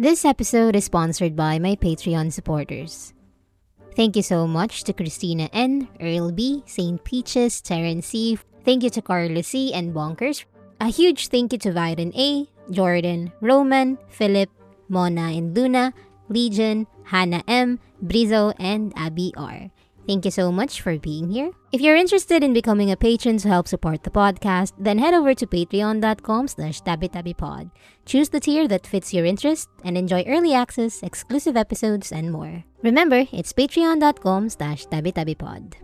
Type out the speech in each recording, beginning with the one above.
This episode is sponsored by my Patreon supporters. Thank you so much to Christina N, Earl B, St. Peaches, Terrence C. Thank you to Carlos C and Bonkers. A huge thank you to Viren A, Jordan, Roman, Philip, Mona and Luna, Legion, Hannah M, Brizo, and Abby R. Thank you so much for being here. If you're interested in becoming a patron to help support the podcast, then head over to patreon.com slash tabitabipod. Choose the tier that fits your interest and enjoy early access, exclusive episodes, and more. Remember, it's patreon.com slash tabitabipod.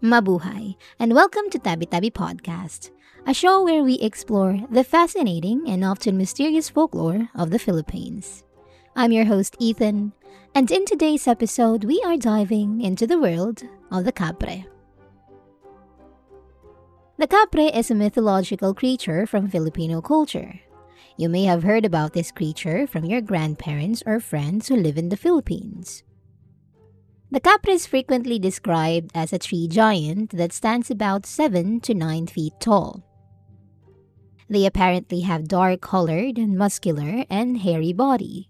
Mabuhay, and welcome to Tabi Tabi Podcast, a show where we explore the fascinating and often mysterious folklore of the Philippines. I'm your host, Ethan, and in today's episode, we are diving into the world of the Kapre. The Kapre is a mythological creature from Filipino culture. You may have heard about this creature from your grandparents or friends who live in the Philippines. The Kapre is frequently described as a tree giant that stands about 7 to 9 feet tall. They apparently have dark colored, muscular, and hairy body.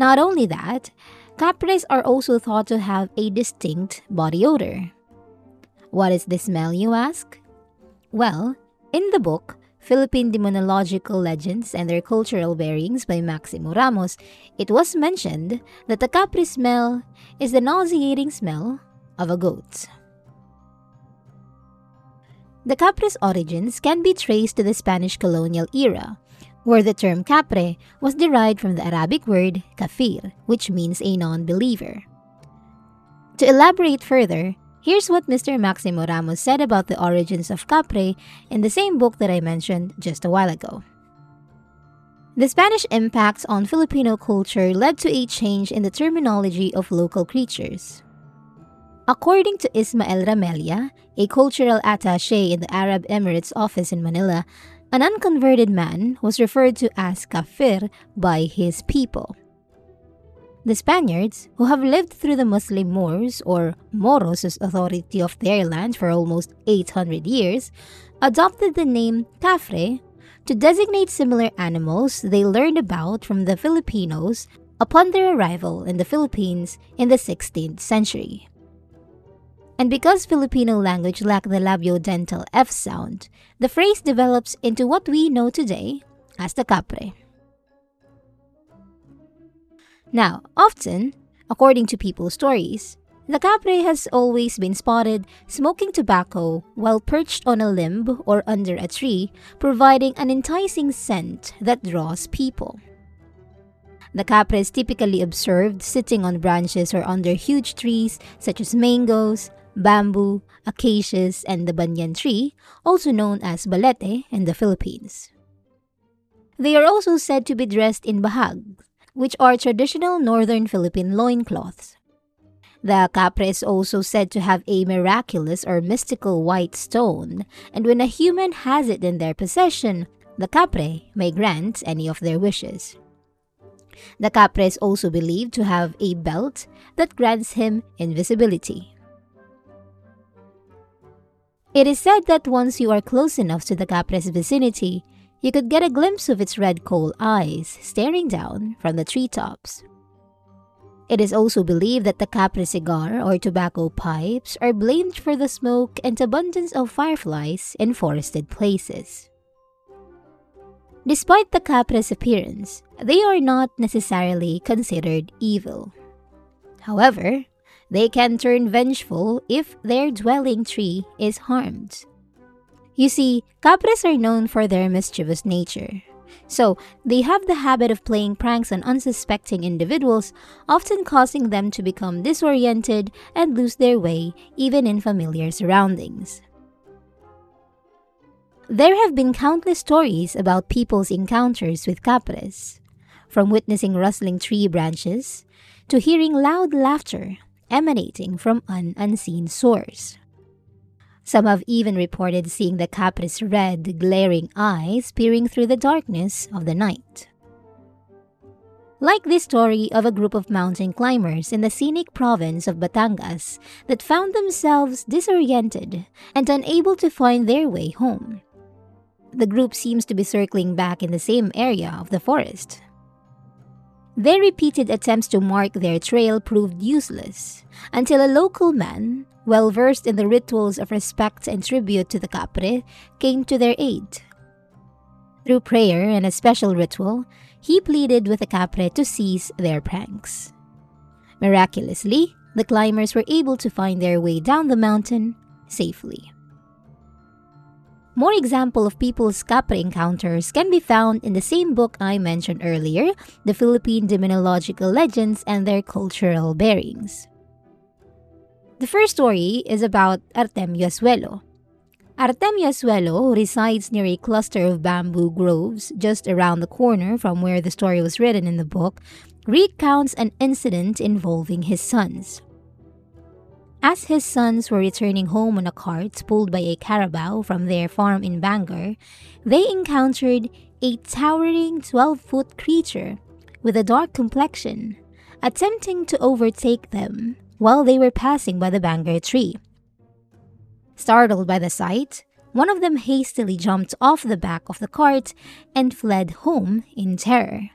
Not only that, Kapres are also thought to have a distinct body odor. What is this smell, you ask? Well, in the book, Philippine Demonological Legends and Their Cultural Bearings by Maximo Ramos, it was mentioned that the Kapre smell is the nauseating smell of a goat. The Kapre's origins can be traced to the Spanish colonial era, where the term kapre was derived from the Arabic word kafir, which means a non believer. To elaborate further, here's what Mr. Maximo Ramos said about the origins of kapre in the same book that I mentioned just a while ago. The Spanish impact on Filipino culture led to a change in the terminology of local creatures. According to Ismael Ramelia, a cultural attaché in the Arab Emirates office in Manila, an unconverted man was referred to as kafir by his people. The Spaniards, who have lived through the Muslim Moors or Moros authority of their land for almost 800 years, adopted the name Kafre to designate similar animals they learned about from the Filipinos upon their arrival in the Philippines in the 16th century. And because Filipino language lacked the labiodental F sound, the phrase develops into what we know today as the kapre. Now, often, according to people's stories, the kapre has always been spotted smoking tobacco while perched on a limb or under a tree, providing an enticing scent that draws people. The kapre is typically observed sitting on branches or under huge trees such as mangoes, bamboo, acacias, and the banyan tree, also known as balete in the Philippines. They are also said to be dressed in bahag, which are traditional northern Philippine loincloths. The kapre is also said to have a miraculous or mystical white stone, and when a human has it in their possession, the kapre may grant any of their wishes. The kapre is also believed to have a belt that grants him invisibility. It is said that once you are close enough to the Kapre's vicinity, you could get a glimpse of its red coal eyes staring down from the treetops. It is also believed that the Kapre cigar or tobacco pipes are blamed for the smoke and abundance of fireflies in forested places. Despite the Kapre's appearance, they are not necessarily considered evil. However, they can turn vengeful if their dwelling tree is harmed. You see, Kapres are known for their mischievous nature. So, they have the habit of playing pranks on unsuspecting individuals, often causing them to become disoriented and lose their way even in familiar surroundings. There have been countless stories about people's encounters with kapres, from witnessing rustling tree branches to hearing loud laughter emanating from an unseen source. Some have even reported seeing the Kapre's red, glaring eyes peering through the darkness of the night. Like this story of a group of mountain climbers in the scenic province of Batangas that found themselves disoriented and unable to find their way home. the group seems to be circling back in the same area of the forest. Their repeated attempts to mark their trail proved useless until a local man, well versed in the rituals of respect and tribute to the Kapre, came to their aid. Through prayer and a special ritual, he pleaded with the Kapre to cease their pranks. Miraculously, the climbers were able to find their way down the mountain safely. More example of people's Kapre encounters can be found in the same book I mentioned earlier, The Philippine Demonological Legends and Their Cultural Bearings. The first story is about Artemio Asuelo. Artemio Asuelo resides near a cluster of bamboo groves just around the corner from where the story was written in the book, recounts an incident involving his sons. As his sons were returning home on a cart pulled by a carabao from their farm in Bangor, they encountered a towering 12 foot creature with a dark complexion, attempting to overtake them while they were passing by the Bangor tree. Startled by the sight, one of them hastily jumped off the back of the cart and fled home in terror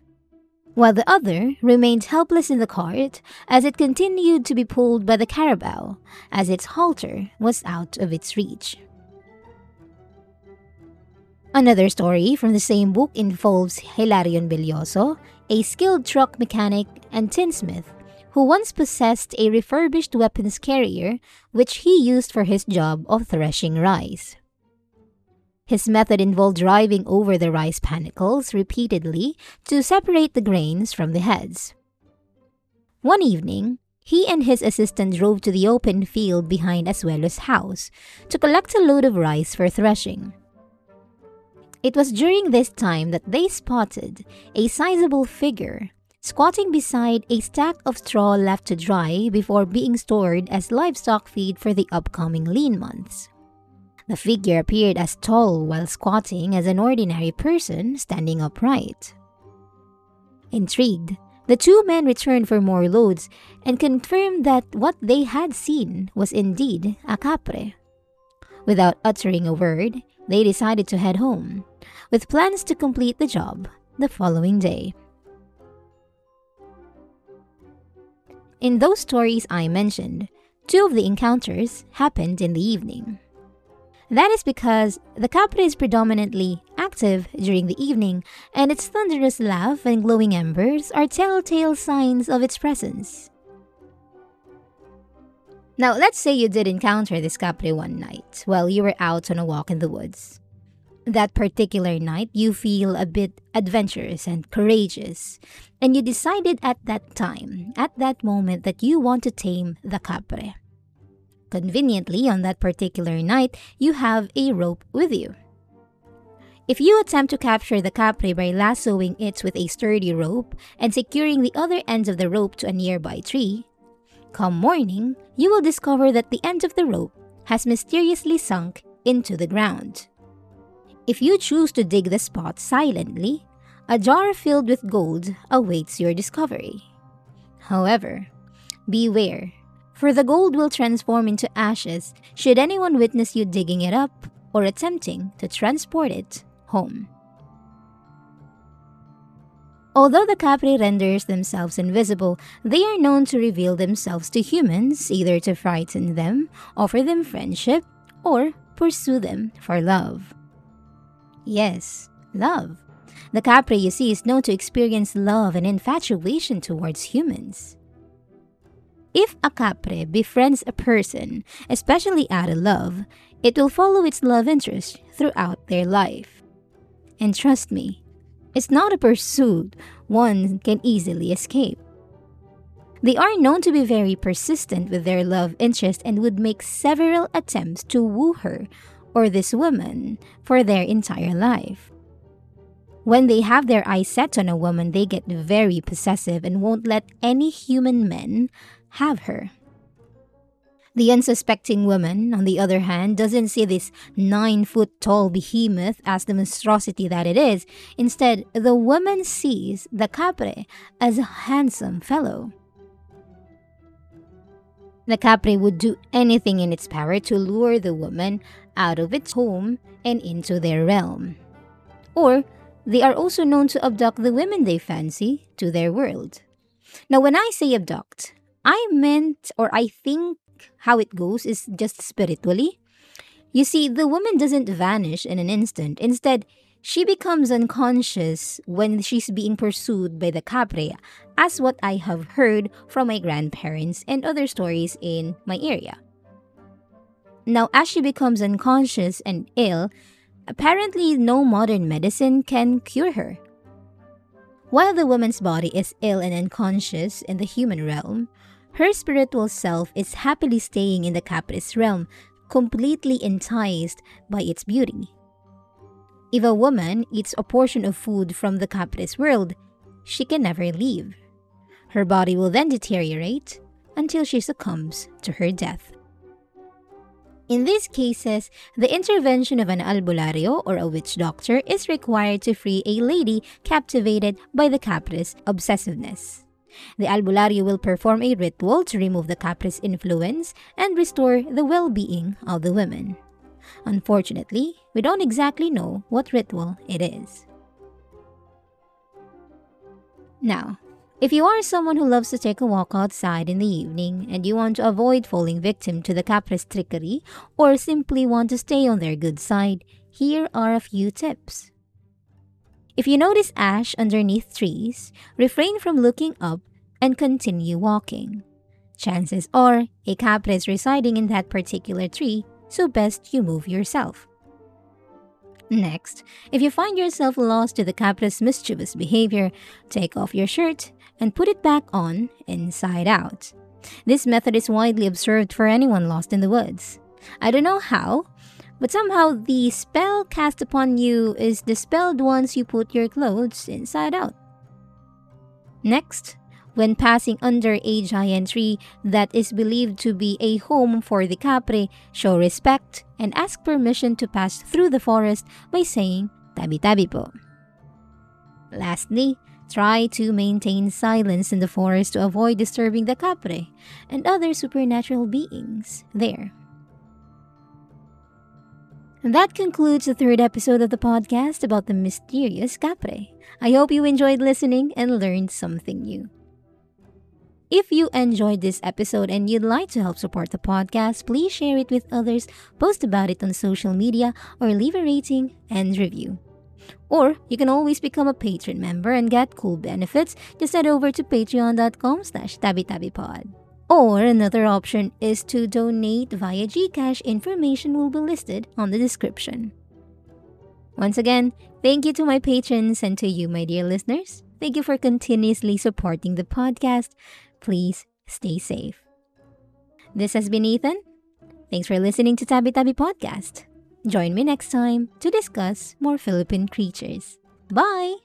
while the other remained helpless in the cart as it continued to be pulled by the carabao, as its halter was out of its reach. Another story from the same book involves Hilarion Belloso, a skilled truck mechanic and tinsmith who once possessed a refurbished weapons carrier which he used for his job of threshing rice. His method involved driving over the rice panicles repeatedly to separate the grains from the heads. One evening, he and his assistant drove to the open field behind Asuelo's house to collect a load of rice for threshing. It was during this time that they spotted a sizable figure squatting beside a stack of straw left to dry before being stored as livestock feed for the upcoming lean months. The figure appeared as tall while squatting as an ordinary person standing upright. Intrigued, the two men returned for more loads and confirmed that what they had seen was indeed a kapre. Without uttering a word, they decided to head home, with plans to complete the job the following day. In those stories I mentioned, two of the encounters happened in the evening. That is because the kapre is predominantly active during the evening, and its thunderous laugh and glowing embers are telltale signs of its presence. Now, let's say you did encounter this kapre one night while you were out on a walk in the woods. That particular night, you feel a bit adventurous and courageous, and you decided at that time, at that moment, that you want to tame the kapre. Conveniently, on that particular night, you have a rope with you. If you attempt to capture the kapre by lassoing it with a sturdy rope and securing the other ends of the rope to a nearby tree, come morning, you will discover that the end of the rope has mysteriously sunk into the ground. If you choose to dig the spot silently, a jar filled with gold awaits your discovery. However, beware for the gold will transform into ashes should anyone witness you digging it up or attempting to transport it home. Although the kapre renders themselves invisible, they are known to reveal themselves to humans either to frighten them, offer them friendship, or pursue them for love. Yes, love. The kapre you see is known to experience love and infatuation towards humans. If a kapre befriends a person, especially out of love, it will follow its love interest throughout their life. And trust me, it's not a pursuit one can easily escape. They are known to be very persistent with their love interest and would make several attempts to woo her or this woman for their entire life. When they have their eyes set on a woman, they get very possessive and won't let any human men have her. The unsuspecting woman, on the other hand, doesn't see this nine foot tall behemoth as the monstrosity that it is. Instead, the woman sees the Kapre as a handsome fellow. The Kapre would do anything in its power to lure the woman out of its home and into their realm. Or they are also known to abduct the women they fancy to their world. Now, when I say abduct, I meant or I think how it goes is just spiritually. You see, the woman doesn't vanish in an instant. Instead, she becomes unconscious when she's being pursued by the kapre, as what I have heard from my grandparents and other stories in my area. Now, as she becomes unconscious and ill, apparently no modern medicine can cure her. While the woman's body is ill and unconscious in the human realm, her spiritual self is happily staying in the kapre's realm, completely enticed by its beauty. If a woman eats a portion of food from the kapre's world, she can never leave. Her body will then deteriorate until she succumbs to her death. In these cases, the intervention of an albulario or a witch doctor is required to free a lady captivated by the kapre's obsessiveness. The albulario will perform a ritual to remove the kapre's influence and restore the well being of the women. Unfortunately, we don't exactly know what ritual it is. Now, if you are someone who loves to take a walk outside in the evening and you want to avoid falling victim to the kapre's trickery or simply want to stay on their good side, here are a few tips. If you notice ash underneath trees, refrain from looking up and continue walking. Chances are a kapre is residing in that particular tree so best you move yourself. Next, if you find yourself lost to the kapre's mischievous behavior, take off your shirt and put it back on inside out. This method is widely observed for anyone lost in the woods. I don't know how, but somehow the spell cast upon you is dispelled once you put your clothes inside out. Next, when passing under a giant tree that is believed to be a home for the kapre, show respect and ask permission to pass through the forest by saying tabi-tabi po. Lastly, try to maintain silence in the forest to avoid disturbing the kapre and other supernatural beings there. That concludes the third episode of the podcast about the mysterious kapre. I hope you enjoyed listening and learned something new. If you enjoyed this episode and you'd like to help support the podcast, please share it with others, post about it on social media, or leave a rating and review. Or you can always become a patron member and get cool benefits. Just head over to patreon.com slash tabitabipod. Or another option is to donate via Gcash. Information will be listed on the description. Once again, thank you to my patrons and to you, my dear listeners. Thank you for continuously supporting the podcast please stay safe. This has been Ethan. Thanks for listening to Tabi Tabi Podcast. Join me next time to discuss more Philippine creatures. Bye!